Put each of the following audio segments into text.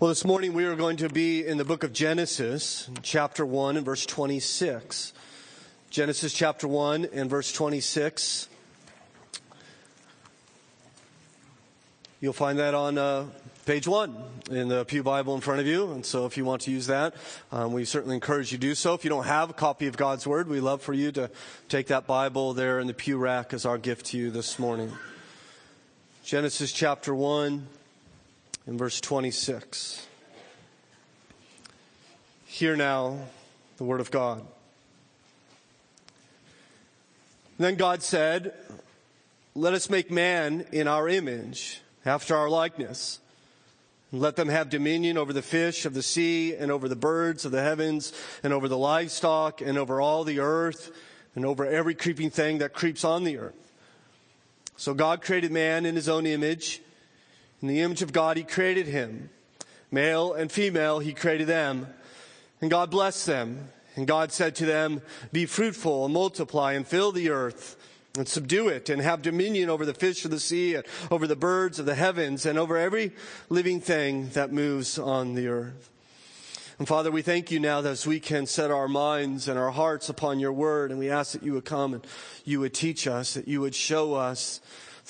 Well, this morning we are going to be in the book of Genesis, chapter 1 and verse 26. Genesis chapter 1 and verse 26. You'll find that on uh, page 1 in the Pew Bible in front of you. And so if you want to use that, um, we certainly encourage you to do so. If you don't have a copy of God's Word, we love for you to take that Bible there in the pew rack as our gift to you this morning. Genesis chapter 1 in verse 26. Hear now the word of God. Then God said, Let us make man in our image, after our likeness. And let them have dominion over the fish of the sea, and over the birds of the heavens, and over the livestock, and over all the earth, and over every creeping thing that creeps on the earth. So God created man in his own image. In the image of God, He created him. Male and female, He created them. And God blessed them. And God said to them, Be fruitful and multiply and fill the earth and subdue it and have dominion over the fish of the sea and over the birds of the heavens and over every living thing that moves on the earth. And Father, we thank you now that as we can set our minds and our hearts upon your word and we ask that you would come and you would teach us, that you would show us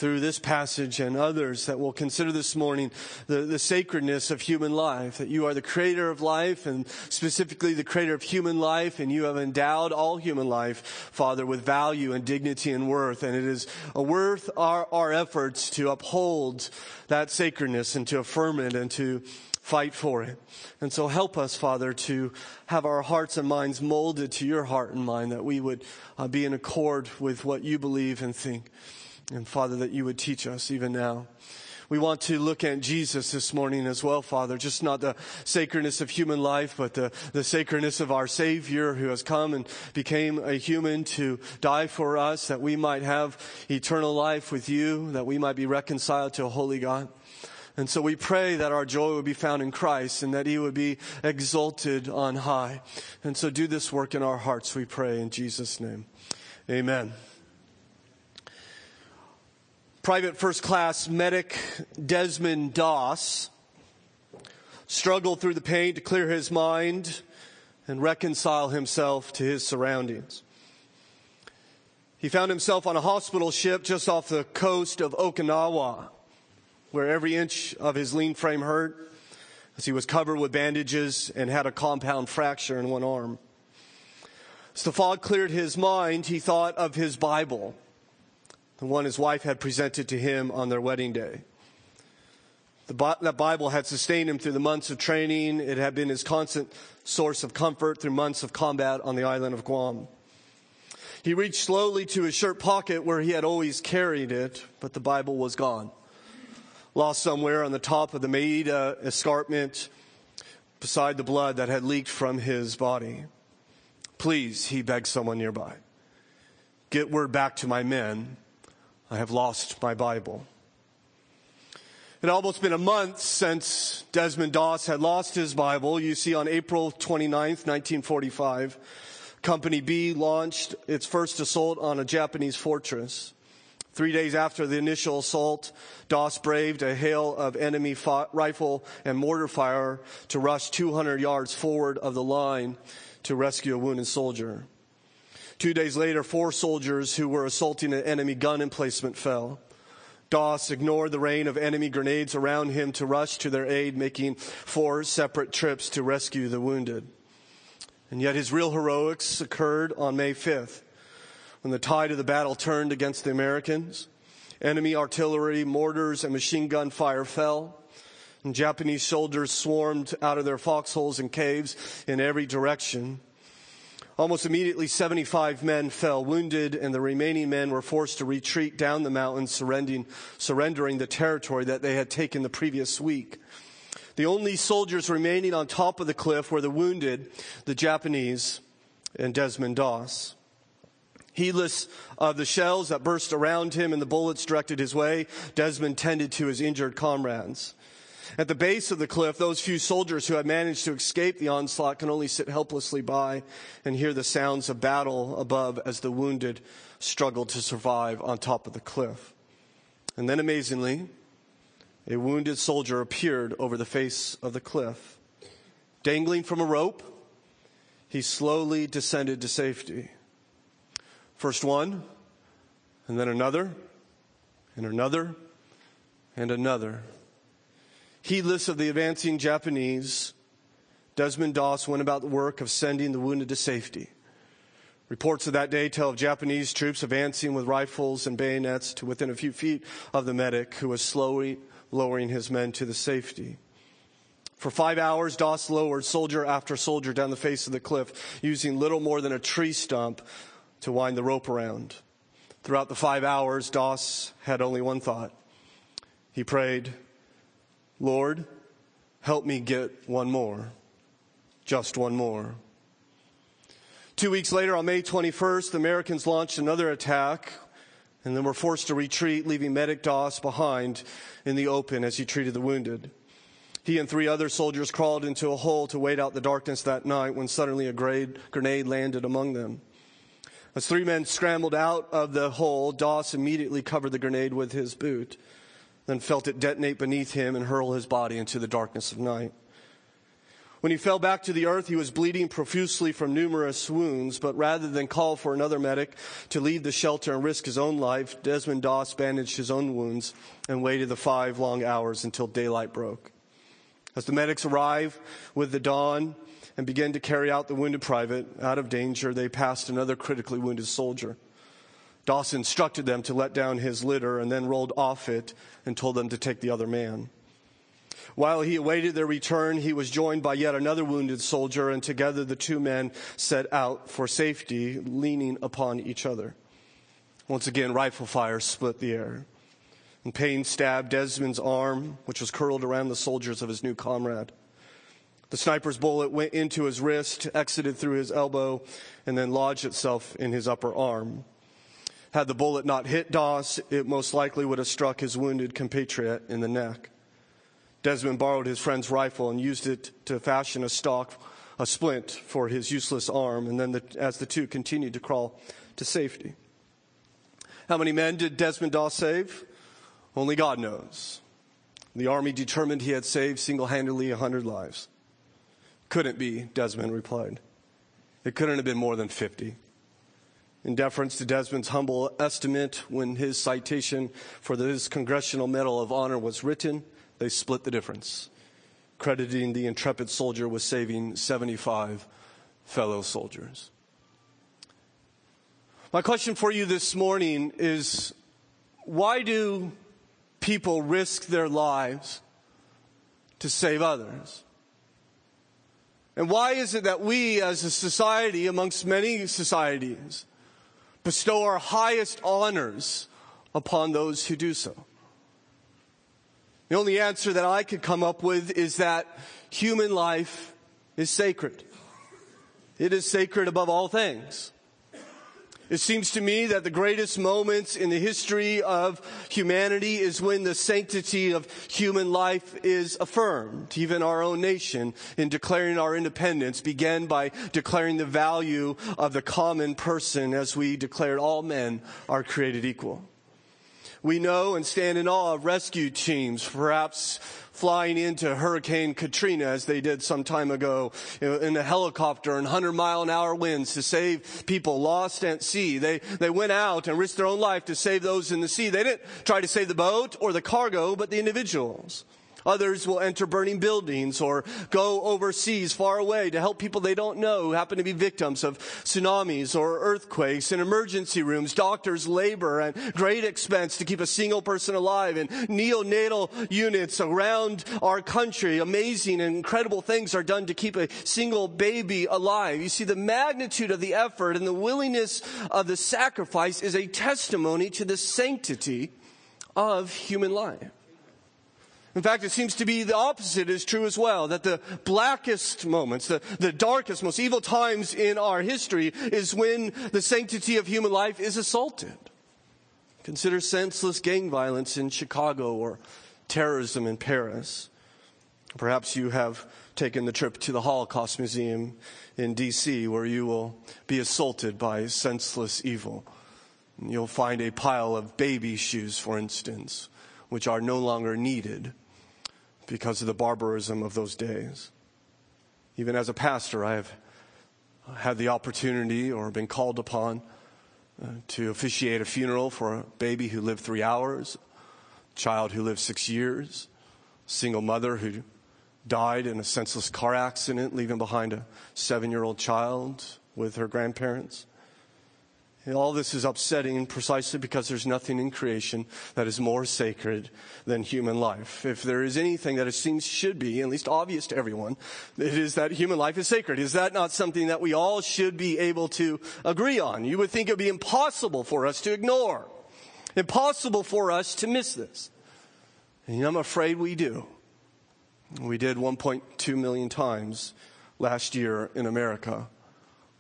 through this passage and others that we'll consider this morning the, the sacredness of human life, that you are the creator of life and specifically the creator of human life, and you have endowed all human life, Father, with value and dignity and worth. And it is worth our, our efforts to uphold that sacredness and to affirm it and to fight for it. And so help us, Father, to have our hearts and minds molded to your heart and mind, that we would uh, be in accord with what you believe and think. And Father, that you would teach us even now. We want to look at Jesus this morning as well, Father, just not the sacredness of human life, but the, the sacredness of our Savior who has come and became a human to die for us, that we might have eternal life with you, that we might be reconciled to a holy God. And so we pray that our joy would be found in Christ and that he would be exalted on high. And so do this work in our hearts, we pray in Jesus' name. Amen. Private First Class Medic Desmond Doss struggled through the pain to clear his mind and reconcile himself to his surroundings. He found himself on a hospital ship just off the coast of Okinawa, where every inch of his lean frame hurt as he was covered with bandages and had a compound fracture in one arm. As the fog cleared his mind, he thought of his Bible the one his wife had presented to him on their wedding day. The, Bible had sustained him through the months of training. It had been his constant source of comfort through months of combat on the island of Guam. He reached slowly to his shirt pocket where he had always carried it, but the Bible was gone. Lost somewhere on the top of the Maeda escarpment beside the blood that had leaked from his body. Please, he begged someone nearby, get word back to my men I have lost my Bible. It had almost been a month since Desmond Doss had lost his Bible. You see, on April 29th, 1945, Company B launched its first assault on a Japanese fortress. Three days after the initial assault, Doss braved a hail of enemy rifle and mortar fire to rush 200 yards forward of the line to rescue a wounded soldier. Two days later, four soldiers who were assaulting an enemy gun emplacement fell. Doss ignored the rain of enemy grenades around him to rush to their aid, making four separate trips to rescue the wounded. And yet his real heroics occurred on May 5th, when the tide of the battle turned against the Americans. Enemy artillery, mortars, and machine gun fire fell. And Japanese soldiers swarmed out of their foxholes and caves in every direction. Almost immediately, 75 men fell wounded, and the remaining men were forced to retreat down the mountains, surrendering, surrendering the territory that they had taken the previous week. The only soldiers remaining on top of the cliff were the wounded, the Japanese, and Desmond Doss. Heedless of the shells that burst around him and the bullets directed his way, Desmond tended to his injured comrades. At the base of the cliff, those few soldiers who had managed to escape the onslaught can only sit helplessly by and hear the sounds of battle above as the wounded struggle to survive on top of the cliff. And then amazingly, a wounded soldier appeared over the face of the cliff. Dangling from a rope, he slowly descended to safety. First one, and then another, and another, and another. Heedless of the advancing Japanese, Desmond Doss went about the work of sending the wounded to safety. Reports of that day tell of Japanese troops advancing with rifles and bayonets to within a few feet of the medic who was slowly lowering his men to the safety. For five hours, Doss lowered soldier after soldier down the face of the cliff, using little more than a tree stump to wind the rope around. Throughout the five hours, Doss had only one thought. He prayed, Lord, help me get one more. Just one more. Two weeks later, on May 21st, the Americans launched another attack and then were forced to retreat, leaving Medic Doss behind in the open as he treated the wounded. He and three other soldiers crawled into a hole to wait out the darkness that night when suddenly a grenade landed among them. As three men scrambled out of the hole, Doss immediately covered the grenade with his boot, then felt it detonate beneath him and hurl his body into the darkness of night. When he fell back to the earth, he was bleeding profusely from numerous wounds, but rather than call for another medic to leave the shelter and risk his own life, Desmond Doss bandaged his own wounds and waited the five long hours until daylight broke. As the medics arrived with the dawn and began to carry out the wounded private out of danger, they passed another critically wounded soldier. Doss instructed them to let down his litter and then rolled off it and told them to take the other man. While he awaited their return, he was joined by yet another wounded soldier, and together the two men set out for safety, leaning upon each other. Once again, rifle fire split the air. And pain stabbed Desmond's arm, which was curled around the soldiers of his new comrade. The sniper's bullet went into his wrist, exited through his elbow, and then lodged itself in his upper arm. Had the bullet not hit Doss, it most likely would have struck his wounded compatriot in the neck. Desmond borrowed his friend's rifle and used it to fashion a stock, a splint for his useless arm, and then the, as the two continued to crawl to safety. How many men did Desmond Doss save? Only God knows. The army determined he had saved single handedly a hundred lives. Couldn't be, Desmond replied. It couldn't have been more than 50. In deference to Desmond's humble estimate, when his citation for his Congressional Medal of Honor was written, they split the difference, crediting the intrepid soldier with saving 75 fellow soldiers. My question for you this morning is why do people risk their lives to save others? And why is it that we as a society, amongst many societies, bestow our highest honors upon those who do so? The only answer that I could come up with is that human life is sacred. It is sacred above all things. It seems to me that the greatest moments in the history of humanity is when the sanctity of human life is affirmed. Even our own nation, in declaring our independence, began by declaring the value of the common person as we declared all men are created equal. We know and stand in awe of rescue teams, perhaps flying into Hurricane Katrina as they did some time ago in a helicopter and 100 mile an hour winds to save people lost at sea. They, they went out and risked their own life to save those in the sea. They didn't try to save the boat or the cargo, but the individuals. Others will enter burning buildings or go overseas far away to help people they don't know who happen to be victims of tsunamis or earthquakes. In emergency rooms, doctors labor at great expense to keep a single person alive. In neonatal units around our country, amazing and incredible things are done to keep a single baby alive. You see, the magnitude of the effort and the willingness of the sacrifice is a testimony to the sanctity of human life. In fact, it seems to be the opposite is true as well, that the blackest moments, the, the darkest, most evil times in our history is when the sanctity of human life is assaulted. Consider senseless gang violence in Chicago or terrorism in Paris. Perhaps you have taken the trip to the Holocaust Museum in DC where you will be assaulted by senseless evil. You'll find a pile of baby shoes, for instance, which are no longer needed because of the barbarism of those days. Even as a pastor, I have had the opportunity or been called upon uh, to officiate a funeral for a baby who lived three hours, a child who lived six years, a single mother who died in a senseless car accident, leaving behind a seven year old child with her grandparents. All this is upsetting precisely because there's nothing in creation that is more sacred than human life. If there is anything that it seems should be, at least obvious to everyone, it is that human life is sacred. Is that not something that we all should be able to agree on? You would think it would be impossible for us to ignore. Impossible for us to miss this. And I'm afraid we do. We did 1.2 million times last year in America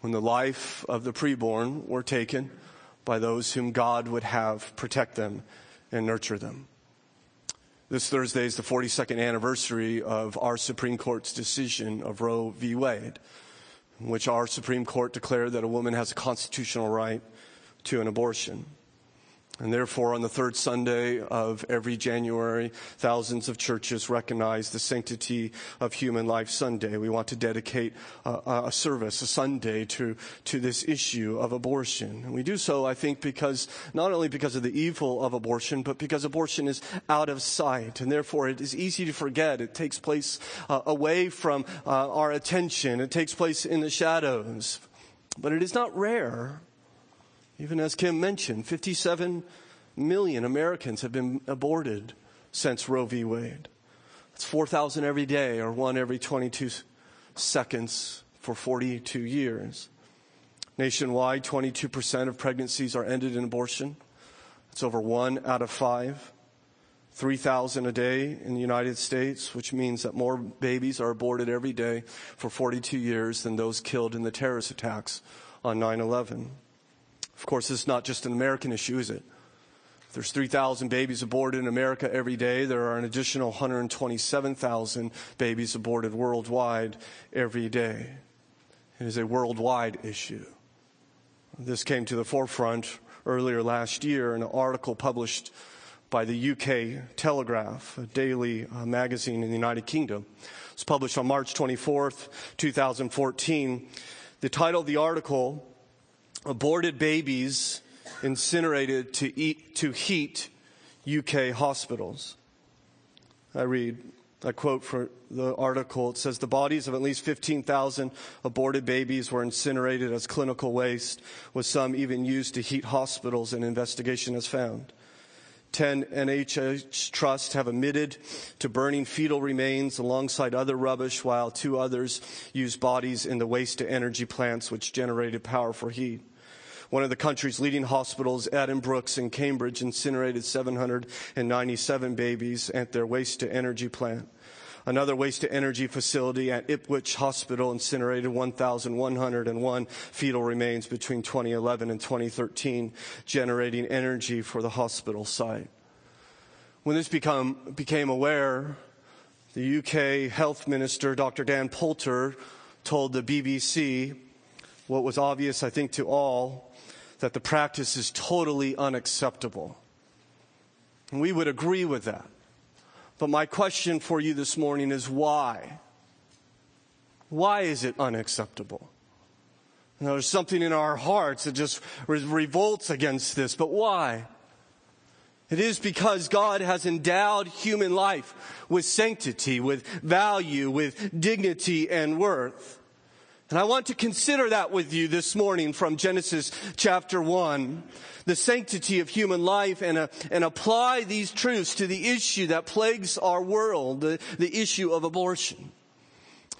when the life of the preborn were taken by those whom God would have protect them and nurture them. This Thursday is the 42nd anniversary of our Supreme Court's decision of Roe v. Wade, in which our Supreme Court declared that a woman has a constitutional right to an abortion. And therefore, on the third Sunday of every January, thousands of churches recognize the sanctity of Human Life Sunday. We want to dedicate a, a, service, a Sunday, to, to this issue of abortion. And we do so, I think, because not only because of the evil of abortion, but because abortion is out of sight. And therefore, it is easy to forget. It takes place uh, away from uh, our attention. It takes place in the shadows. But it is not rare even as Kim mentioned, 57 million Americans have been aborted since Roe v. Wade. That's 4,000 every day, or one every 22 seconds for 42 years. Nationwide, 22% of pregnancies are ended in abortion. That's over one out of five. 3,000 a day in the United States, which means that more babies are aborted every day for 42 years than those killed in the terrorist attacks on 9 11. Of course, this is not just an American issue, is it? There's 3,000 babies aborted in America every day. There are an additional 127,000 babies aborted worldwide every day. It is a worldwide issue. This came to the forefront earlier last year in an article published by the UK Telegraph, a daily uh, magazine in the United Kingdom. It was published on March 24th, 2014. The title of the article aborted babies incinerated to, eat, to heat UK hospitals. I read a quote from the article. It says the bodies of at least 15,000 aborted babies were incinerated as clinical waste, with some even used to heat hospitals, an investigation has found. 10 NHS trusts have admitted to burning fetal remains alongside other rubbish, while two others used bodies in the waste to energy plants which generated power for heat. One of the country's leading hospitals, Addenbrooke's in Cambridge, incinerated 797 babies at their waste to energy plant. Another waste to energy facility at Ipswich Hospital incinerated 1,101 fetal remains between 2011 and 2013, generating energy for the hospital site. When this become, became aware, the UK Health Minister, Dr. Dan Poulter, told the BBC what was obvious, I think, to all that the practice is totally unacceptable. And we would agree with that. But my question for you this morning is why? Why is it unacceptable? There's something in our hearts that just revolts against this, but why? It is because God has endowed human life with sanctity, with value, with dignity and worth. And I want to consider that with you this morning from Genesis chapter 1, the sanctity of human life, and, uh, and apply these truths to the issue that plagues our world, the, the issue of abortion.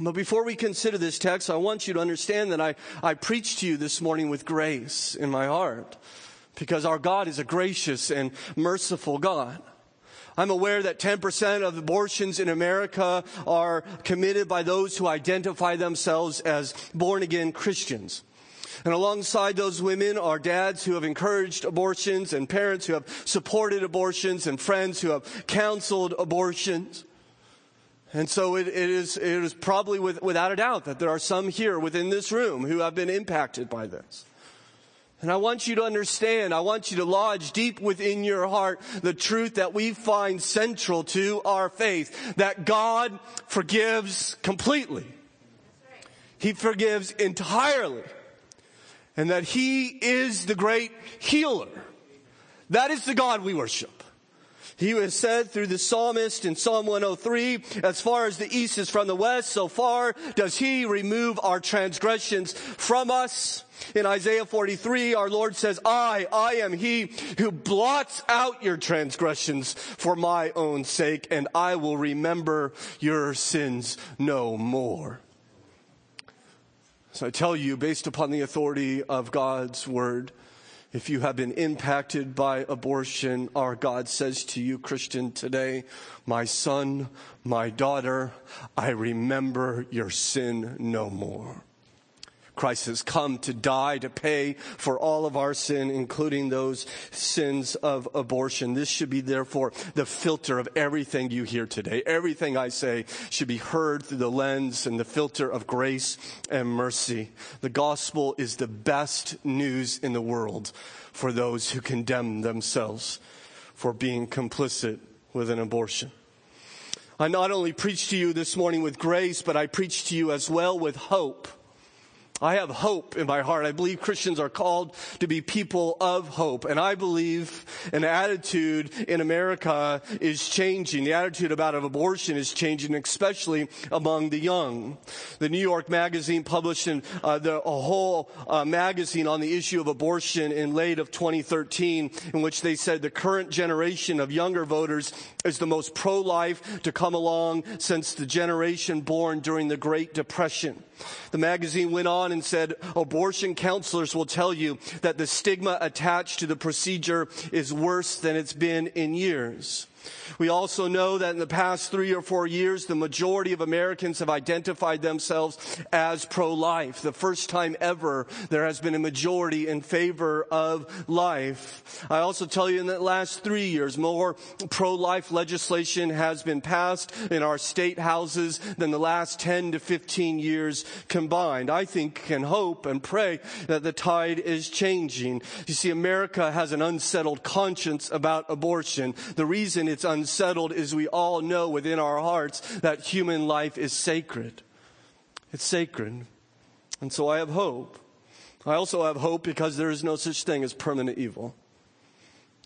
But before we consider this text, I want you to understand that I, I preach to you this morning with grace in my heart, because our God is a gracious and merciful God. I'm aware that 10% of abortions in America are committed by those who identify themselves as born again Christians. And alongside those women are dads who have encouraged abortions and parents who have supported abortions and friends who have counseled abortions. And so it, it, is, it is probably with, without a doubt that there are some here within this room who have been impacted by this. And I want you to understand, I want you to lodge deep within your heart the truth that we find central to our faith, that God forgives completely. He forgives entirely. And that He is the great healer. That is the God we worship. He has said through the psalmist in Psalm 103, as far as the east is from the west, so far does he remove our transgressions from us. In Isaiah 43, our Lord says, I, I am he who blots out your transgressions for my own sake, and I will remember your sins no more. So I tell you, based upon the authority of God's word, if you have been impacted by abortion, our God says to you, Christian, today, my son, my daughter, I remember your sin no more. Christ has come to die to pay for all of our sin, including those sins of abortion. This should be therefore the filter of everything you hear today. Everything I say should be heard through the lens and the filter of grace and mercy. The gospel is the best news in the world for those who condemn themselves for being complicit with an abortion. I not only preach to you this morning with grace, but I preach to you as well with hope I have hope in my heart. I believe Christians are called to be people of hope. And I believe an attitude in America is changing. The attitude about abortion is changing, especially among the young. The New York Magazine published uh, the, a whole uh, magazine on the issue of abortion in late of 2013, in which they said the current generation of younger voters is the most pro-life to come along since the generation born during the Great Depression. The magazine went on and said abortion counselors will tell you that the stigma attached to the procedure is worse than it's been in years. We also know that in the past three or four years, the majority of Americans have identified themselves as pro-life. The first time ever there has been a majority in favor of life. I also tell you in the last three years, more pro-life legislation has been passed in our state houses than the last 10 to 15 years combined. I think and hope and pray that the tide is changing. You see, America has an unsettled conscience about abortion. The reason it's unsettled is we all know within our hearts that human life is sacred. It's sacred. And so I have hope. I also have hope because there is no such thing as permanent evil.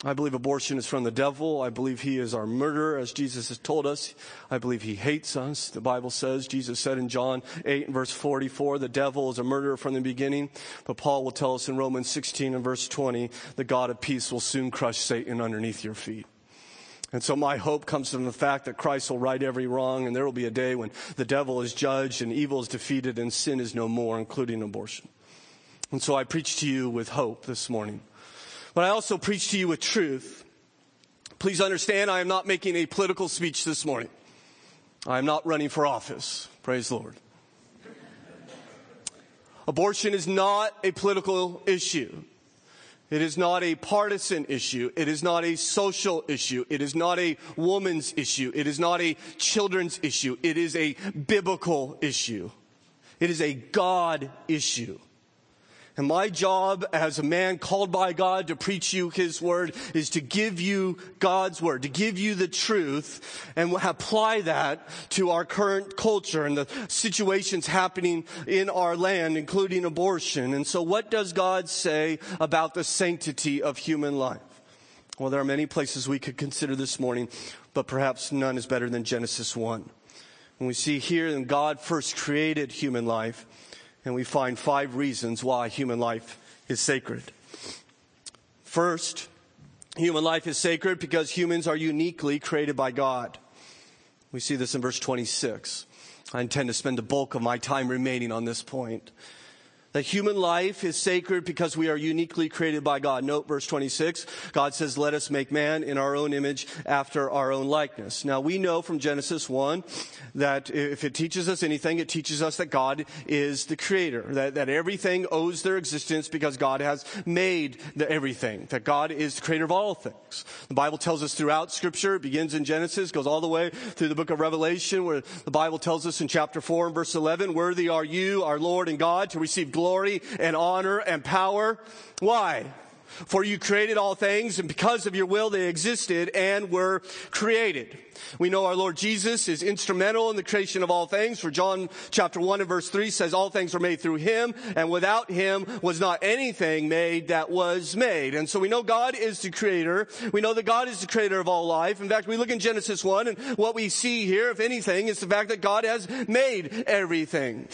I believe abortion is from the devil. I believe he is our murderer, as Jesus has told us. I believe he hates us. The Bible says, Jesus said in John 8 and verse 44, the devil is a murderer from the beginning. But Paul will tell us in Romans 16 and verse 20, the God of peace will soon crush Satan underneath your feet. And so my hope comes from the fact that Christ will right every wrong and there will be a day when the devil is judged and evil is defeated and sin is no more, including abortion. And so I preach to you with hope this morning. But I also preach to you with truth. Please understand, I am not making a political speech this morning. I am not running for office. Praise the Lord. Abortion is not a political issue. It is not a partisan issue. It is not a social issue. It is not a woman's issue. It is not a children's issue. It is a biblical issue. It is a God issue. And my job as a man called by God to preach you His word is to give you God's word, to give you the truth and apply that to our current culture and the situations happening in our land, including abortion. And so what does God say about the sanctity of human life? Well, there are many places we could consider this morning, but perhaps none is better than Genesis 1. And we see here that God first created human life and we find five reasons why human life is sacred. First, human life is sacred because humans are uniquely created by God. We see this in verse 26. I intend to spend the bulk of my time remaining on this point that human life is sacred because we are uniquely created by God. Note verse 26. God says, let us make man in our own image after our own likeness. Now we know from Genesis 1 that if it teaches us anything, it teaches us that God is the creator, that, that everything owes their existence because God has made the everything, that God is the creator of all things. The Bible tells us throughout scripture, it begins in Genesis, goes all the way through the book of Revelation, where the Bible tells us in chapter 4 and verse 11, worthy are you, our Lord and God, to receive glory glory and honor and power. Why? For you created all things, and because of your will they existed and were created. We know our Lord Jesus is instrumental in the creation of all things. For John chapter 1 and verse 3 says, All things were made through him, and without him was not anything made that was made. And so we know God is the creator. We know that God is the creator of all life. In fact, we look in Genesis 1, and what we see here, if anything, is the fact that God has made everything.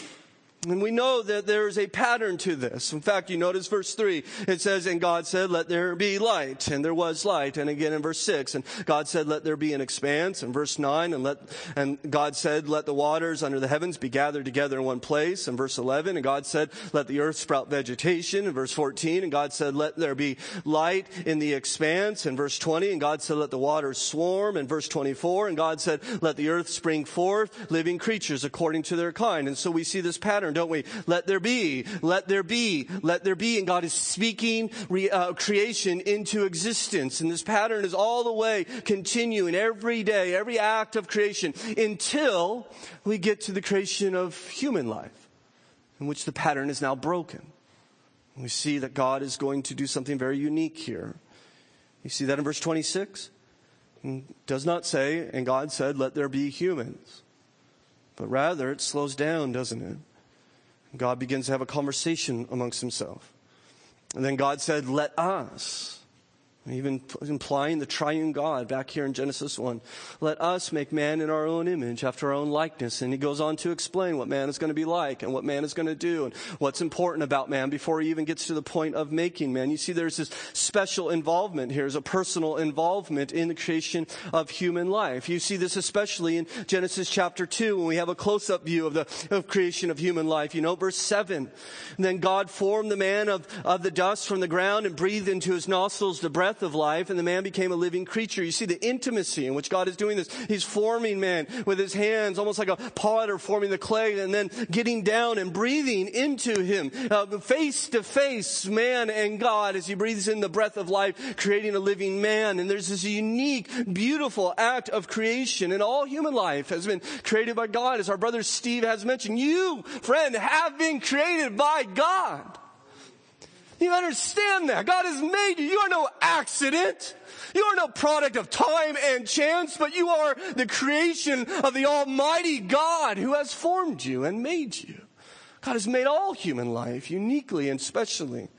And we know that there is a pattern to this. In fact, you notice verse 3, it says, And God said, Let there be light. And there was light. And again in verse 6, and God said, Let there be an expanse. And verse 9, and let, and God said, Let the waters under the heavens be gathered together in one place. And verse 11, and God said, Let the earth sprout vegetation. And verse 14, and God said, Let there be light in the expanse. And verse 20, and God said, Let the waters swarm. And verse 24, and God said, Let the earth spring forth living creatures according to their kind. And so we see this pattern pattern, don't we? Let there be, let there be, let there be. And God is speaking re, uh, creation into existence. And this pattern is all the way continuing every day, every act of creation until we get to the creation of human life, in which the pattern is now broken. We see that God is going to do something very unique here. You see that in verse 26? It does not say, and God said, let there be humans. But rather, it slows down, doesn't it? God begins to have a conversation amongst himself. And then God said, Let us even implying the triune God back here in Genesis 1. Let us make man in our own image, after our own likeness. And he goes on to explain what man is going to be like and what man is going to do and what's important about man before he even gets to the point of making man. You see, there's this special involvement here, there's a personal involvement in the creation of human life. You see this especially in Genesis chapter 2 when we have a close up view of the of creation of human life. You know, verse 7. And then God formed the man of, of the dust from the ground and breathed into his nostrils the breath breath of life, and the man became a living creature. You see the intimacy in which God is doing this. He's forming man with his hands, almost like a potter forming the clay, and then getting down and breathing into him, uh, face to face, man and God, as he breathes in the breath of life, creating a living man. And there's this unique, beautiful act of creation, and all human life has been created by God, as our brother Steve has mentioned. You, friend, have been created by God. You understand that. God has made you. You are no accident. You are no product of time and chance, but you are the creation of the Almighty God who has formed you and made you. God has made all human life uniquely and specially.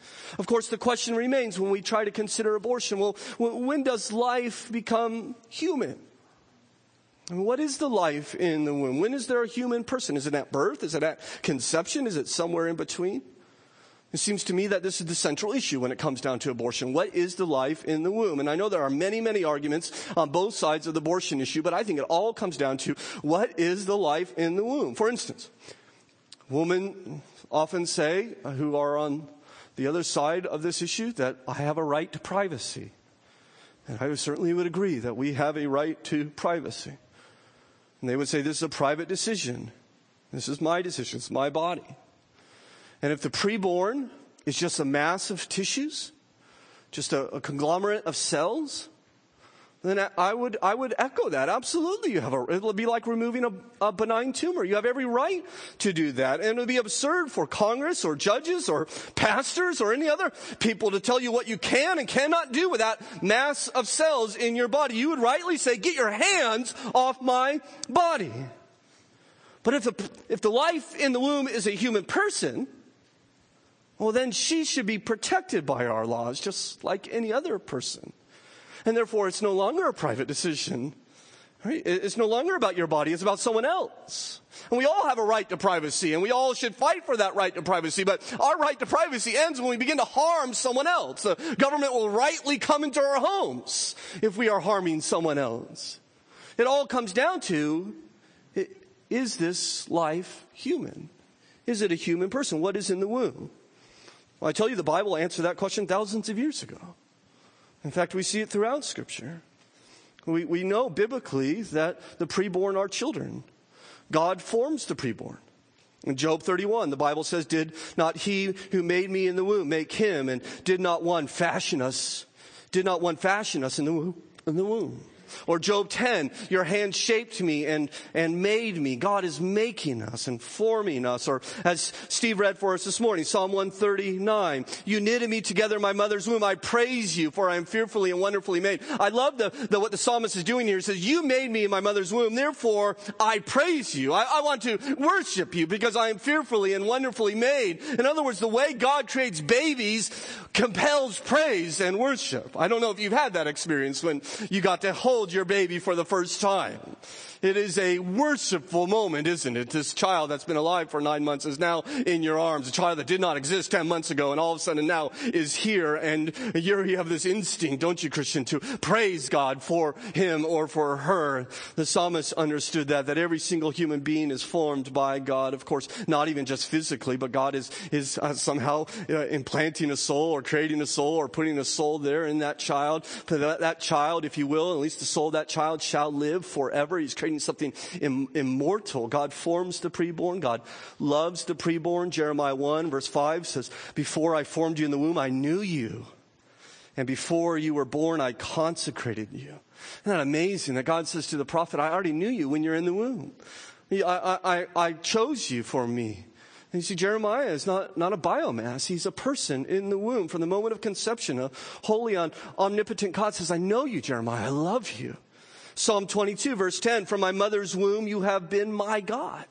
Of course, the question remains when we try to consider abortion, well, when does life become human? what is the life in the womb? When is there a human person? Is it at birth? Is it at conception? Is it somewhere in between? It seems to me that this is the central issue when it comes down to abortion. What is the life in the womb? And I know there are many, many arguments on both sides of the abortion issue, but I think it all comes down to what is the life in the womb? For instance, women often say, uh, who are on the other side of this issue, that I have a right to privacy. And I certainly would agree that we have a right to privacy. And they would say, this is a private decision. This is my decision. It's my body. And if the preborn is just a mass of tissues, just a, a conglomerate of cells, then I would, I would echo that. Absolutely. You have a, it'll be like removing a, a, benign tumor. You have every right to do that. And it would be absurd for Congress or judges or pastors or any other people to tell you what you can and cannot do with that mass of cells in your body. You would rightly say, get your hands off my body. But if the, if the life in the womb is a human person, well, then she should be protected by our laws just like any other person. And therefore, it's no longer a private decision. Right? It's no longer about your body, it's about someone else. And we all have a right to privacy, and we all should fight for that right to privacy. But our right to privacy ends when we begin to harm someone else. The government will rightly come into our homes if we are harming someone else. It all comes down to is this life human? Is it a human person? What is in the womb? Well, I tell you, the Bible answered that question thousands of years ago. In fact, we see it throughout Scripture. We, we know biblically that the preborn are children. God forms the preborn. In Job 31, the Bible says, Did not he who made me in the womb make him? And did not one fashion us? Did not one fashion us in the? In the womb? Or Job 10, your hand shaped me and, and made me. God is making us and forming us. Or as Steve read for us this morning, Psalm 139, you knitted me together in my mother's womb. I praise you for I am fearfully and wonderfully made. I love the, the what the psalmist is doing here. He says, you made me in my mother's womb. Therefore, I praise you. I, I want to worship you because I am fearfully and wonderfully made. In other words, the way God creates babies compels praise and worship. I don't know if you've had that experience when you got to hold your baby for the first time. It is a worshipful moment, isn't it? This child that's been alive for nine months is now in your arms. A child that did not exist ten months ago and all of a sudden now is here. And you have this instinct, don't you, Christian, to praise God for him or for her. The psalmist understood that, that every single human being is formed by God. Of course, not even just physically, but God is, is uh, somehow uh, implanting a soul or creating a soul or putting a soul there in that child. That, that child, if you will, at least the soul of that child shall live forever. He's creating something Im- immortal. God forms the preborn. God loves the preborn. Jeremiah 1 verse 5 says, before I formed you in the womb, I knew you. And before you were born, I consecrated you. Isn't that amazing that God says to the prophet, I already knew you when you're in the womb. I, I, I chose you for me. And you see, Jeremiah is not, not a biomass. He's a person in the womb from the moment of conception. A holy, omnipotent God says, I know you, Jeremiah. I love you. Psalm 22 verse 10, from my mother's womb you have been my God.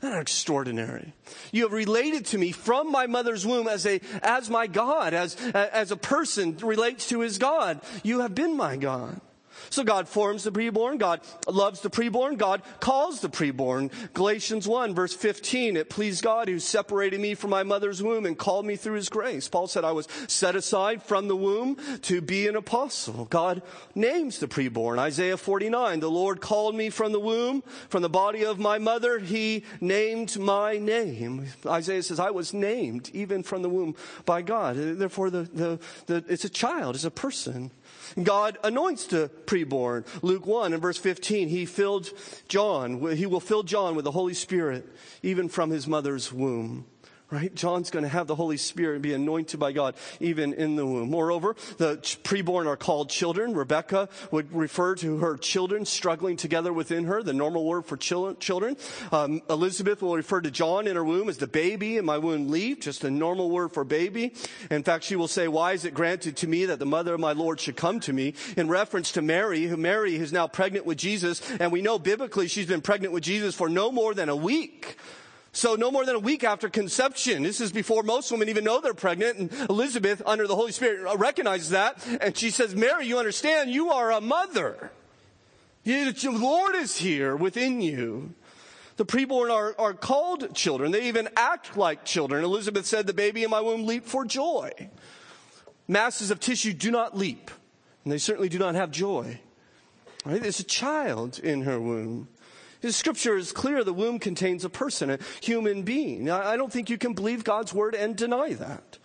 That's extraordinary. You have related to me from my mother's womb as a, as my God, as, as a person relates to his God. You have been my God. So God forms the preborn. God loves the preborn. God calls the preborn. Galatians 1 verse 15, it pleased God who separated me from my mother's womb and called me through his grace. Paul said I was set aside from the womb to be an apostle. God names the preborn. Isaiah 49, the Lord called me from the womb, from the body of my mother. He named my name. Isaiah says I was named even from the womb by God. Therefore the, the, the it's a child, it's a person. God anoints the preborn. Luke 1 and verse 15, he filled John, he will fill John with the Holy Spirit even from his mother's womb right? John's going to have the Holy Spirit and be anointed by God even in the womb. Moreover, the preborn are called children. Rebecca would refer to her children struggling together within her, the normal word for children. Um, Elizabeth will refer to John in her womb as the baby in my womb leaped, just a normal word for baby. In fact, she will say, why is it granted to me that the mother of my Lord should come to me? In reference to Mary, who Mary is now pregnant with Jesus, and we know biblically she's been pregnant with Jesus for no more than a week. So no more than a week after conception. This is before most women even know they're pregnant. And Elizabeth, under the Holy Spirit, uh, recognizes that. And she says, Mary, you understand, you are a mother. The Lord is here within you. The preborn are, are called children. They even act like children. Elizabeth said, the baby in my womb leaped for joy. Masses of tissue do not leap. And they certainly do not have joy. Right? There's a child in her womb. The scripture is clear the womb contains a person, a human being. I don't think you can believe God's word and deny that.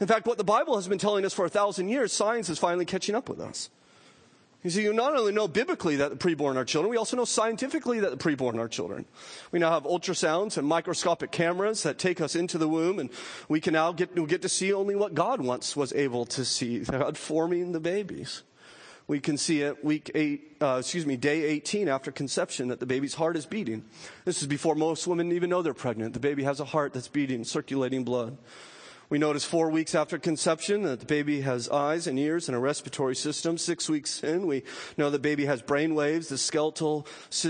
In fact, what the Bible has been telling us for a thousand years, science is finally catching up with us. You see, you not only know biblically that the preborn are children, we also know scientifically that the preborn are children. We now have ultrasounds and microscopic cameras that take us into the womb, and we can now get, get to see only what God once was able to see, God forming the babies we can see at week eight, uh, excuse me, day 18 after conception that the baby's heart is beating. This is before most women even know they're pregnant. The baby has a heart that's beating, circulating blood. We notice four weeks after conception that the baby has eyes and ears and a respiratory system. Six weeks in, we know the baby has brain waves. The skeletal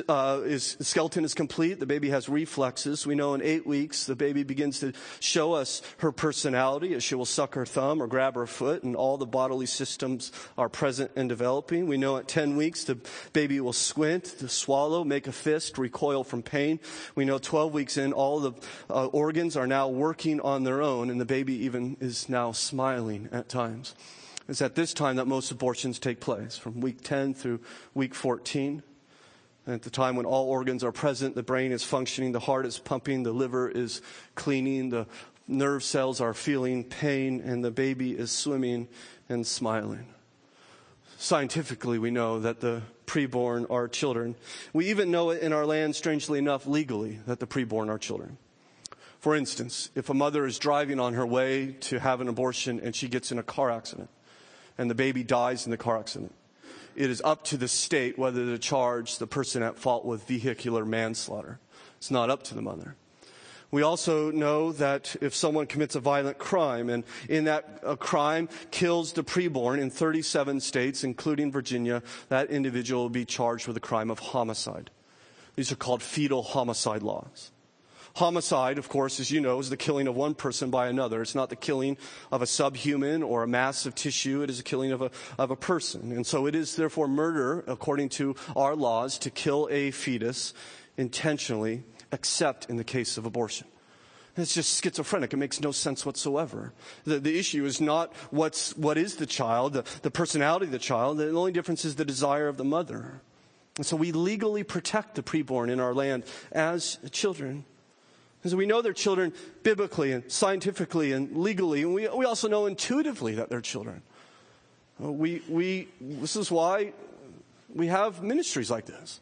uh, is, skeleton is complete. The baby has reflexes. We know in eight weeks the baby begins to show us her personality as she will suck her thumb or grab her foot, and all the bodily systems are present and developing. We know at 10 weeks the baby will squint, swallow, make a fist, recoil from pain. We know 12 weeks in all the uh, organs are now working on their own, and the baby baby even is now smiling at times. It's at this time that most abortions take place, from week 10 through week 14. At the time when all organs are present, the brain is functioning, the heart is pumping, the liver is cleaning, the nerve cells are feeling pain, and the baby is swimming and smiling. Scientifically, we know that the preborn are children. We even know it in our land, strangely enough, legally, that the preborn are children. For instance, if a mother is driving on her way to have an abortion and she gets in a car accident and the baby dies in the car accident, it is up to the state whether to charge the person at fault with vehicular manslaughter. It's not up to the mother. We also know that if someone commits a violent crime and in that crime kills the preborn in 37 states, including Virginia, that individual will be charged with a crime of homicide. These are called fetal homicide laws. Homicide, of course, as you know, is the killing of one person by another. It's not the killing of a subhuman or a mass of tissue. It is a killing of a, of a person. And so it is therefore murder, according to our laws, to kill a fetus intentionally, except in the case of abortion. It's just schizophrenic. It makes no sense whatsoever. The, the issue is not what's, what is the child, the, the personality of the child. The only difference is the desire of the mother. And so we legally protect the preborn in our land as children. Because we know they're children biblically and scientifically and legally, and we, we also know intuitively that they're children. Uh, we, we, this is why we have ministries like this,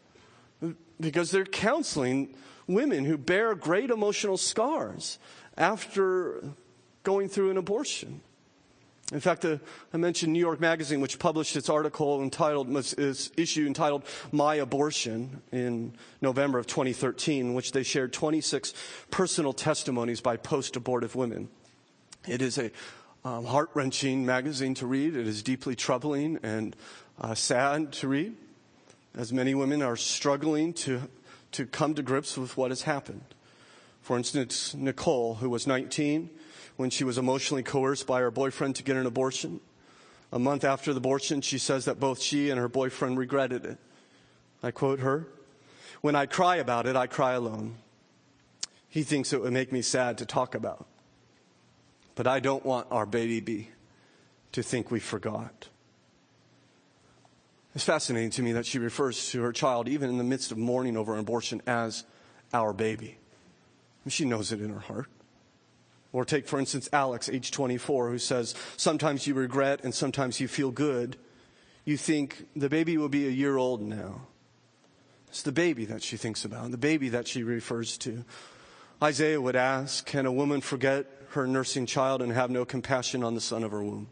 because they're counseling women who bear great emotional scars after going through an abortion. In fact, uh, I mentioned New York Magazine, which published its article entitled, its issue entitled My Abortion in November of 2013, in which they shared 26 personal testimonies by post abortive women. It is a um, heart wrenching magazine to read. It is deeply troubling and uh, sad to read, as many women are struggling to, to come to grips with what has happened. For instance, Nicole, who was 19, when she was emotionally coerced by her boyfriend to get an abortion. A month after the abortion, she says that both she and her boyfriend regretted it. I quote her When I cry about it, I cry alone. He thinks it would make me sad to talk about. But I don't want our baby to think we forgot. It's fascinating to me that she refers to her child, even in the midst of mourning over an abortion, as our baby. She knows it in her heart. Or take, for instance, Alex, age 24, who says, Sometimes you regret and sometimes you feel good. You think the baby will be a year old now. It's the baby that she thinks about, the baby that she refers to. Isaiah would ask, Can a woman forget her nursing child and have no compassion on the son of her womb?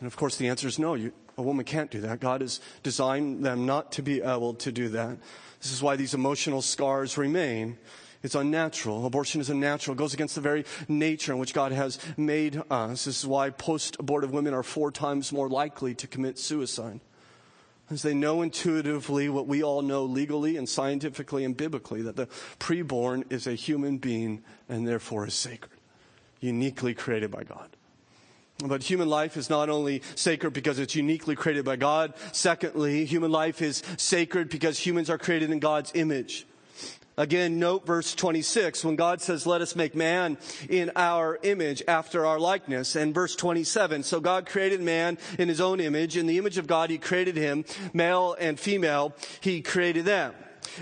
And of course, the answer is no. You, a woman can't do that. God has designed them not to be able to do that. This is why these emotional scars remain. It's unnatural. Abortion is unnatural. It goes against the very nature in which God has made us. This is why post abortive women are four times more likely to commit suicide. As they know intuitively what we all know legally and scientifically and biblically that the preborn is a human being and therefore is sacred, uniquely created by God. But human life is not only sacred because it's uniquely created by God. Secondly, human life is sacred because humans are created in God's image. Again, note verse 26 when God says, let us make man in our image after our likeness. And verse 27, so God created man in his own image. In the image of God, he created him, male and female, he created them.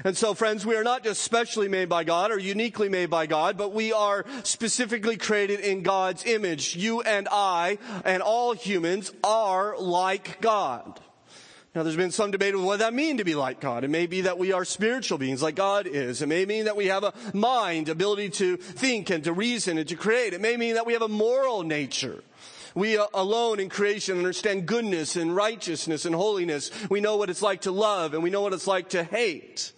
And so, friends, we are not just specially made by God or uniquely made by God, but we are specifically created in God's image. You and I and all humans are like God. Now, there's been some debate on what that mean to be like God. It may be that we are spiritual beings like God is. It may mean that we have a mind, ability to think and to reason and to create. It may mean that we have a moral nature. We uh, alone in creation understand goodness and righteousness and holiness. We know what it's like to love and we know what it's like to hate.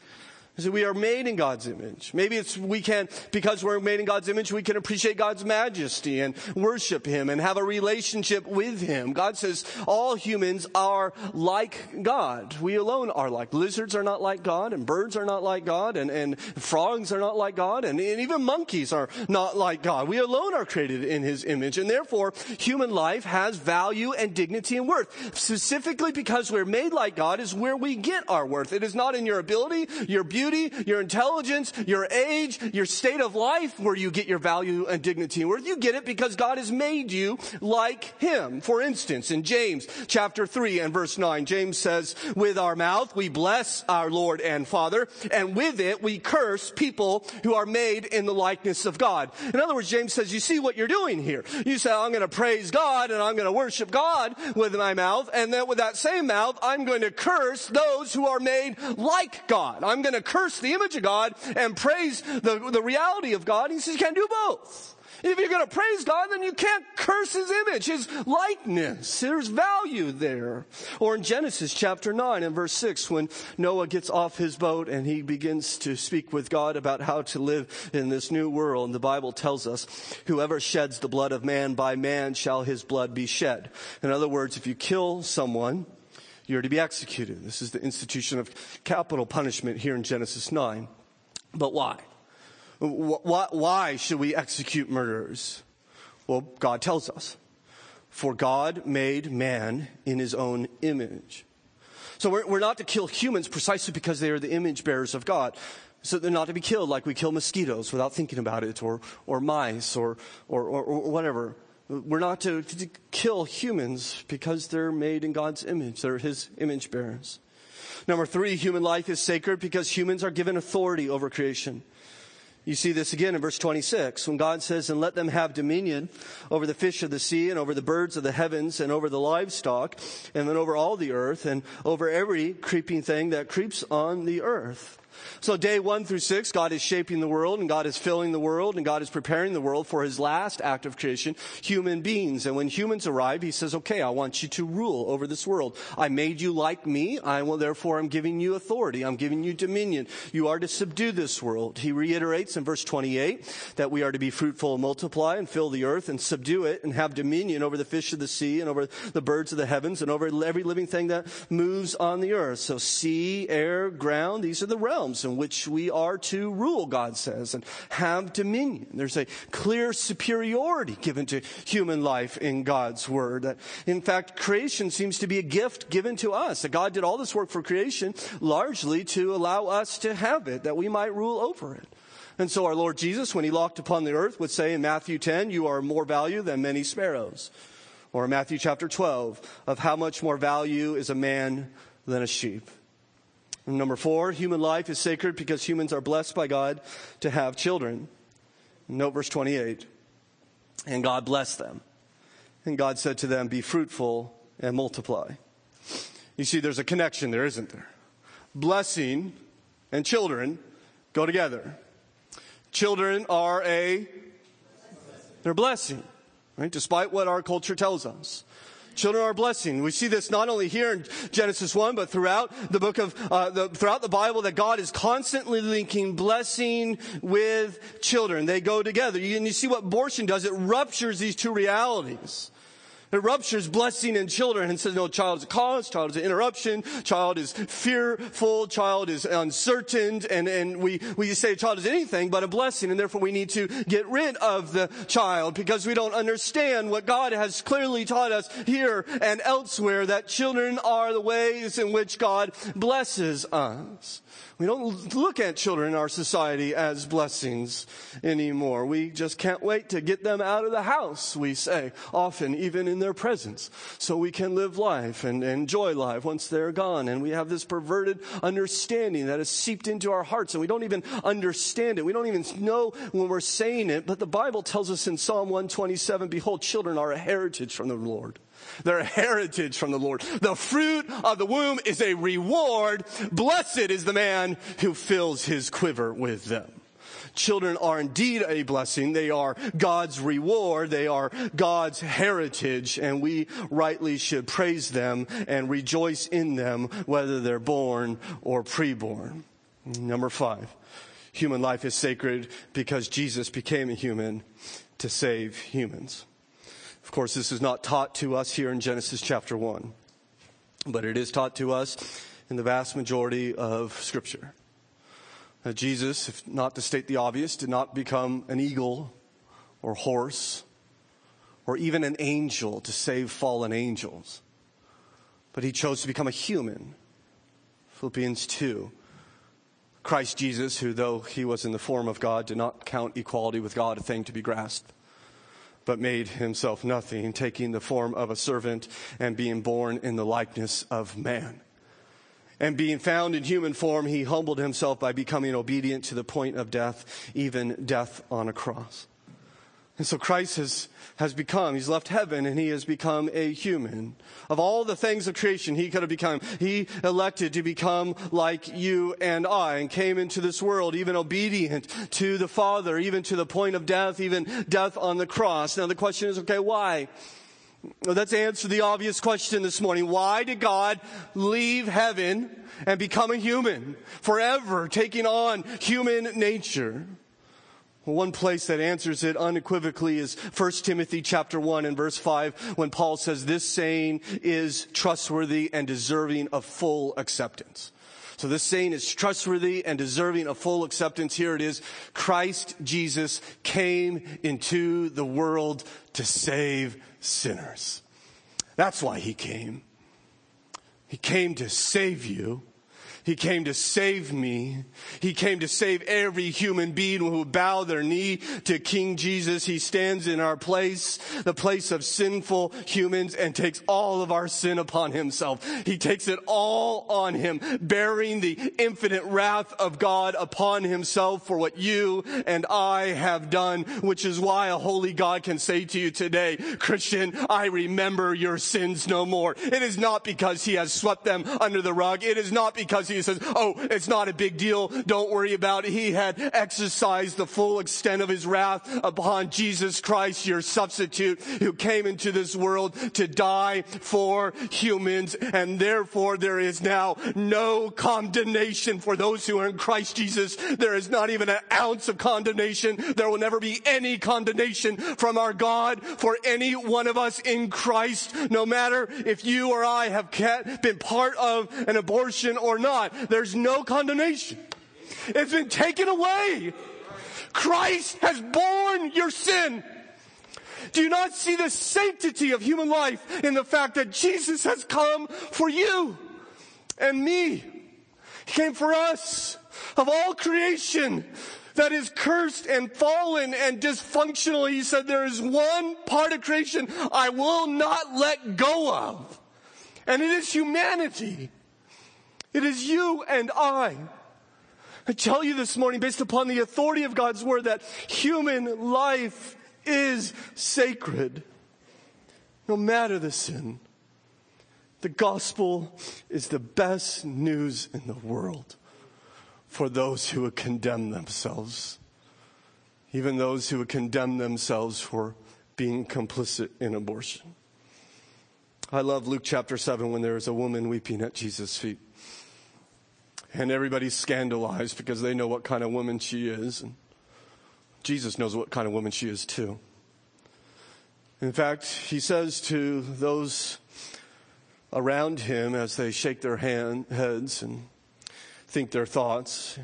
We are made in God's image. Maybe it's we can, because we're made in God's image, we can appreciate God's majesty and worship Him and have a relationship with Him. God says all humans are like God. We alone are like. Lizards are not like God and birds are not like God and, and frogs are not like God and, and even monkeys are not like God. We alone are created in His image and therefore human life has value and dignity and worth. Specifically because we're made like God is where we get our worth. It is not in your ability, your beauty, beauty, your intelligence, your age, your state of life where you get your value and dignity and worth. You get it because God has made you like Him. For instance, in James chapter 3 and verse 9, James says, with our mouth we bless our Lord and Father, and with it we curse people who are made in the likeness of God. In other words, James says, you see what you're doing here. You say, I'm going to praise God and I'm going to worship God with my mouth, and then with that same mouth, I'm going to curse those who are made like God. I'm going to curse the image of God and praise the, the reality of God. He says you can't do both. If you're going to praise God, then you can't curse his image, his likeness. There's value there. Or in Genesis chapter 9 and verse 6, when Noah gets off his boat and he begins to speak with God about how to live in this new world, and the Bible tells us, whoever sheds the blood of man, by man shall his blood be shed. In other words, if you kill someone, you're to be executed. This is the institution of capital punishment here in Genesis 9. But why? Why should we execute murderers? Well, God tells us. For God made man in his own image. So we're, not to kill humans precisely because they are the image bearers of God. So they're not to be killed like we kill mosquitoes without thinking about it, or, or mice, or, or, or whatever. We're not to, to kill humans because they're made in God's image. They're his image bearers. Number three, human life is sacred because humans are given authority over creation. You see this again in verse 26 when God says, And let them have dominion over the fish of the sea, and over the birds of the heavens, and over the livestock, and then over all the earth, and over every creeping thing that creeps on the earth. So day one through six, God is shaping the world and God is filling the world and God is preparing the world for his last act of creation, human beings. And when humans arrive, he says, okay, I want you to rule over this world. I made you like me. I will, therefore, I'm giving you authority. I'm giving you dominion. You are to subdue this world. He reiterates in verse 28 that we are to be fruitful and multiply and fill the earth and subdue it and have dominion over the fish of the sea and over the birds of the heavens and over every living thing that moves on the earth. So sea, air, ground, these are the realms realms in which we are to rule, God says, and have dominion. There's a clear superiority given to human life in God's word. That, in fact, creation seems to be a gift given to us. That God did all this work for creation largely to allow us to have it, that we might rule over it. And so our Lord Jesus, when he walked upon the earth, would say in Matthew 10, you are more value than many sparrows. Or Matthew chapter 12, of how much more value is a man than a sheep. Number four, human life is sacred because humans are blessed by God to have children. Note verse 28. And God blessed them. And God said to them, Be fruitful and multiply. You see, there's a connection there, isn't there? Blessing and children go together. Children are a, they're blessing, right? Despite what our culture tells us. Children are a blessing. We see this not only here in Genesis 1, but throughout the book of, uh, the, throughout the Bible that God is constantly linking blessing with children. They go together. You, and you see what abortion does. It ruptures these two realities. It ruptures blessing in children and says, no, child is a cause, child is an interruption, child is fearful, child is uncertain, and, and we, we say a child is anything but a blessing, and therefore we need to get rid of the child because we don't understand what God has clearly taught us here and elsewhere that children are the ways in which God blesses us. We don't look at children in our society as blessings anymore. We just can't wait to get them out of the house, we say, often even in their presence, so we can live life and enjoy life once they're gone. And we have this perverted understanding that has seeped into our hearts, and we don't even understand it. We don't even know when we're saying it, but the Bible tells us in Psalm 127 Behold, children are a heritage from the Lord. Their heritage from the Lord. The fruit of the womb is a reward. Blessed is the man who fills his quiver with them. Children are indeed a blessing. They are God's reward. They are God's heritage, and we rightly should praise them and rejoice in them, whether they're born or preborn. Number five, human life is sacred because Jesus became a human to save humans. Of course, this is not taught to us here in Genesis chapter 1, but it is taught to us in the vast majority of Scripture. That Jesus, if not to state the obvious, did not become an eagle or horse or even an angel to save fallen angels, but he chose to become a human. Philippians 2. Christ Jesus, who though he was in the form of God, did not count equality with God a thing to be grasped but made himself nothing, taking the form of a servant and being born in the likeness of man. And being found in human form, he humbled himself by becoming obedient to the point of death, even death on a cross. And so Christ has, has become, he's left heaven and he has become a human. Of all the things of creation he could have become, he elected to become like you and I and came into this world, even obedient to the Father, even to the point of death, even death on the cross. Now the question is, okay, why? Well, let's answer the obvious question this morning. Why did God leave heaven and become a human forever, taking on human nature? One place that answers it unequivocally is 1 Timothy chapter 1 and verse 5 when Paul says this saying is trustworthy and deserving of full acceptance. So this saying is trustworthy and deserving of full acceptance. Here it is. Christ Jesus came into the world to save sinners. That's why he came. He came to save you he came to save me. He came to save every human being who bow their knee to King Jesus. He stands in our place, the place of sinful humans and takes all of our sin upon himself. He takes it all on him, bearing the infinite wrath of God upon himself for what you and I have done, which is why a holy God can say to you today, Christian, I remember your sins no more. It is not because he has swept them under the rug. It is not because he he says, oh, it's not a big deal. Don't worry about it. He had exercised the full extent of his wrath upon Jesus Christ, your substitute, who came into this world to die for humans. And therefore there is now no condemnation for those who are in Christ Jesus. There is not even an ounce of condemnation. There will never be any condemnation from our God for any one of us in Christ, no matter if you or I have been part of an abortion or not. There's no condemnation. It's been taken away. Christ has borne your sin. Do you not see the sanctity of human life in the fact that Jesus has come for you and me? He came for us of all creation that is cursed and fallen and dysfunctional. He said, there is one part of creation I will not let go of. And it is humanity. It is you and I. I tell you this morning, based upon the authority of God's word, that human life is sacred. No matter the sin. The gospel is the best news in the world for those who would condemn themselves. Even those who would condemn themselves for being complicit in abortion. I love Luke chapter 7 when there is a woman weeping at Jesus' feet and everybody's scandalized because they know what kind of woman she is. And Jesus knows what kind of woman she is too. In fact, he says to those around him as they shake their hand, heads and think their thoughts,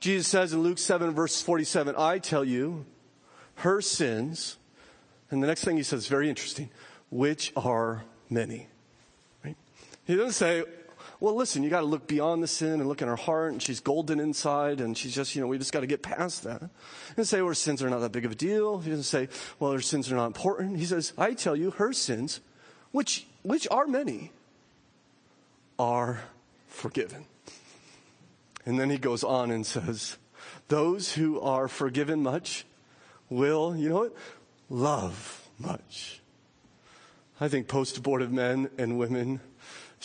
Jesus says in Luke 7, verse 47, I tell you, her sins, and the next thing he says is very interesting, which are many. Right? He doesn't say, well, listen, you got to look beyond the sin and look in her heart, and she's golden inside, and she's just, you know, we just got to get past that. And say, well, her sins are not that big of a deal. He doesn't say, well, her sins are not important. He says, I tell you, her sins, which, which are many, are forgiven. And then he goes on and says, those who are forgiven much will, you know what, love much. I think post abortive men and women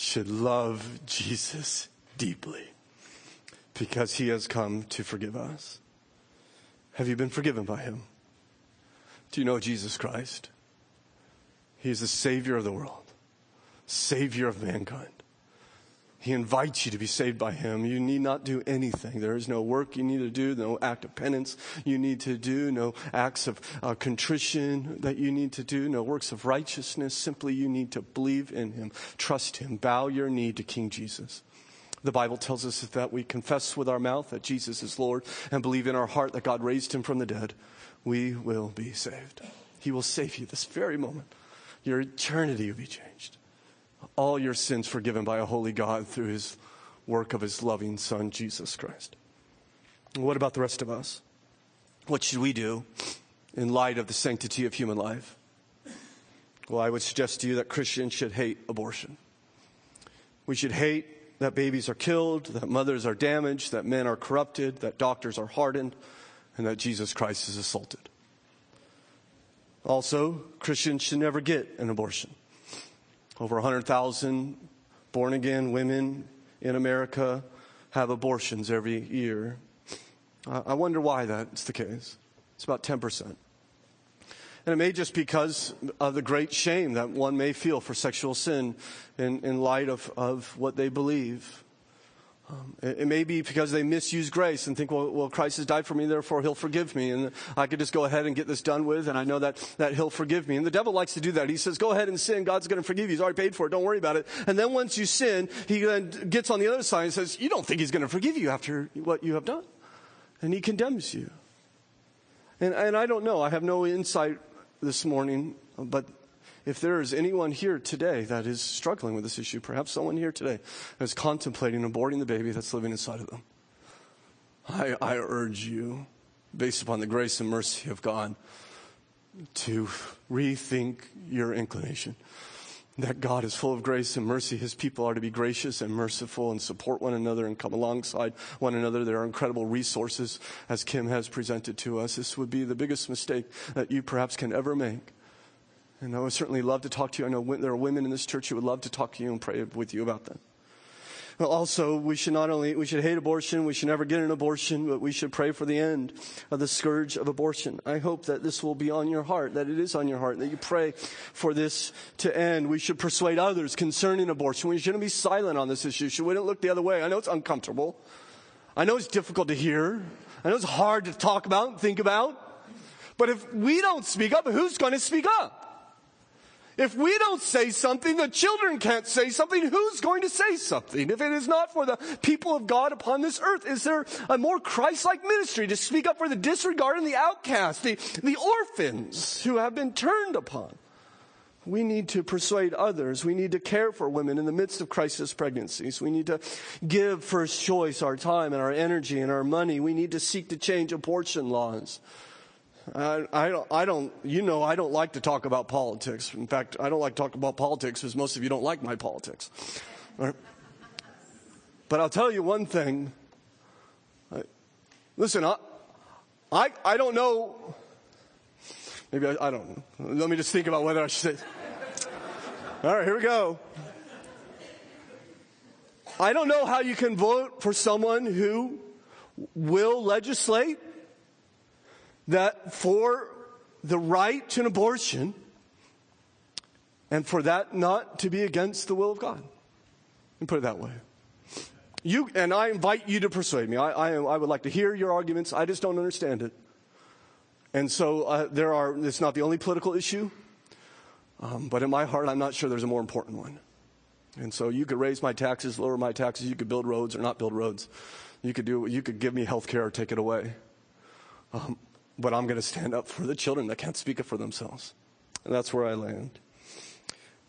should love Jesus deeply because he has come to forgive us. Have you been forgiven by him? Do you know Jesus Christ? He is the Savior of the world, Savior of mankind. He invites you to be saved by Him. You need not do anything. There is no work you need to do, no act of penance you need to do, no acts of uh, contrition that you need to do, no works of righteousness. Simply, you need to believe in Him, trust Him, bow your knee to King Jesus. The Bible tells us that we confess with our mouth that Jesus is Lord and believe in our heart that God raised Him from the dead. We will be saved. He will save you this very moment. Your eternity will be changed all your sins forgiven by a holy God through his work of his loving Son, Jesus Christ. What about the rest of us? What should we do in light of the sanctity of human life? Well, I would suggest to you that Christians should hate abortion. We should hate that babies are killed, that mothers are damaged, that men are corrupted, that doctors are hardened, and that Jesus Christ is assaulted. Also, Christians should never get an abortion. Over 100,000 born again women in America have abortions every year. I wonder why that's the case. It's about 10%. And it may just because of the great shame that one may feel for sexual sin in, in light of, of what they believe. Um, it, it, may be because they misuse grace and think, well, well, Christ has died for me, therefore he'll forgive me. And I could just go ahead and get this done with, and I know that, that he'll forgive me. And the devil likes to do that. He says, go ahead and sin. God's going to forgive you. He's already paid for it. Don't worry about it. And then once you sin, he then gets on the other side and says, you don't think he's going to forgive you after what you have done. And he condemns you. And, and I don't know. I have no insight this morning, but if there is anyone here today that is struggling with this issue, perhaps someone here today is contemplating aborting the baby that's living inside of them, I, I urge you, based upon the grace and mercy of God, to rethink your inclination. That God is full of grace and mercy. His people are to be gracious and merciful and support one another and come alongside one another. There are incredible resources, as Kim has presented to us. This would be the biggest mistake that you perhaps can ever make and I would certainly love to talk to you. I know there are women in this church who would love to talk to you and pray with you about that. Also, we should not only, we should hate abortion, we should never get an abortion, but we should pray for the end of the scourge of abortion. I hope that this will be on your heart, that it is on your heart, that you pray for this to end. We should persuade others concerning abortion. We shouldn't be silent on this issue. We shouldn't look the other way. I know it's uncomfortable. I know it's difficult to hear. I know it's hard to talk about and think about. But if we don't speak up, who's going to speak up? If we don't say something, the children can't say something. Who's going to say something? If it is not for the people of God upon this earth, is there a more Christ-like ministry to speak up for the disregarded and the outcast, the, the orphans who have been turned upon? We need to persuade others. We need to care for women in the midst of crisis pregnancies. We need to give First Choice our time and our energy and our money. We need to seek to change abortion laws. I, I, don't, I don't, you know, I don't like to talk about politics. In fact, I don't like to talk about politics because most of you don't like my politics. Right? But I'll tell you one thing. Listen, I, I, I don't know. Maybe I, I don't. Let me just think about whether I should say. All right, here we go. I don't know how you can vote for someone who will legislate that for the right to an abortion and for that not to be against the will of God. And put it that way. You, and I invite you to persuade me. I, I, I would like to hear your arguments. I just don't understand it. And so uh, there are, it's not the only political issue, um, but in my heart, I'm not sure there's a more important one. And so you could raise my taxes, lower my taxes, you could build roads or not build roads. You could do, you could give me health care or take it away. Um, but I'm going to stand up for the children that can't speak up for themselves. And that's where I land.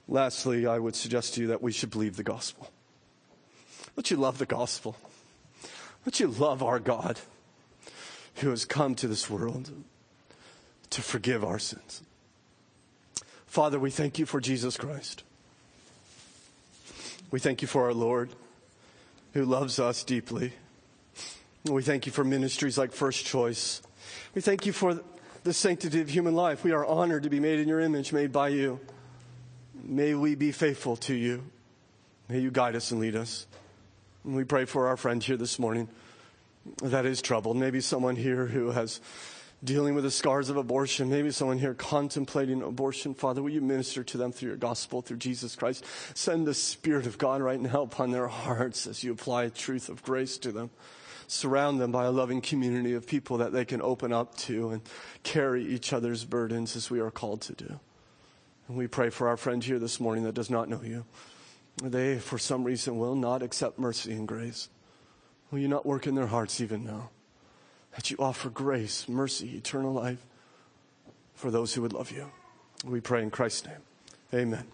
Lastly, I would suggest to you that we should believe the gospel. Don't you love the gospel? Don't you love our God who has come to this world to forgive our sins? Father, we thank you for Jesus Christ. We thank you for our Lord who loves us deeply. We thank you for ministries like First Choice we thank you for the sanctity of human life. We are honored to be made in your image, made by you. May we be faithful to you. May you guide us and lead us. And we pray for our friend here this morning that is troubled. Maybe someone here who has dealing with the scars of abortion. Maybe someone here contemplating abortion. Father, will you minister to them through your gospel, through Jesus Christ? Send the Spirit of God right now upon their hearts as you apply the truth of grace to them surround them by a loving community of people that they can open up to and carry each other's burdens as we are called to do. And we pray for our friend here this morning that does not know you. They, for some reason, will not accept mercy and grace. Will you not work in their hearts even now? That you offer grace, mercy, eternal life for those who would love you. We pray in Christ's name. Amen.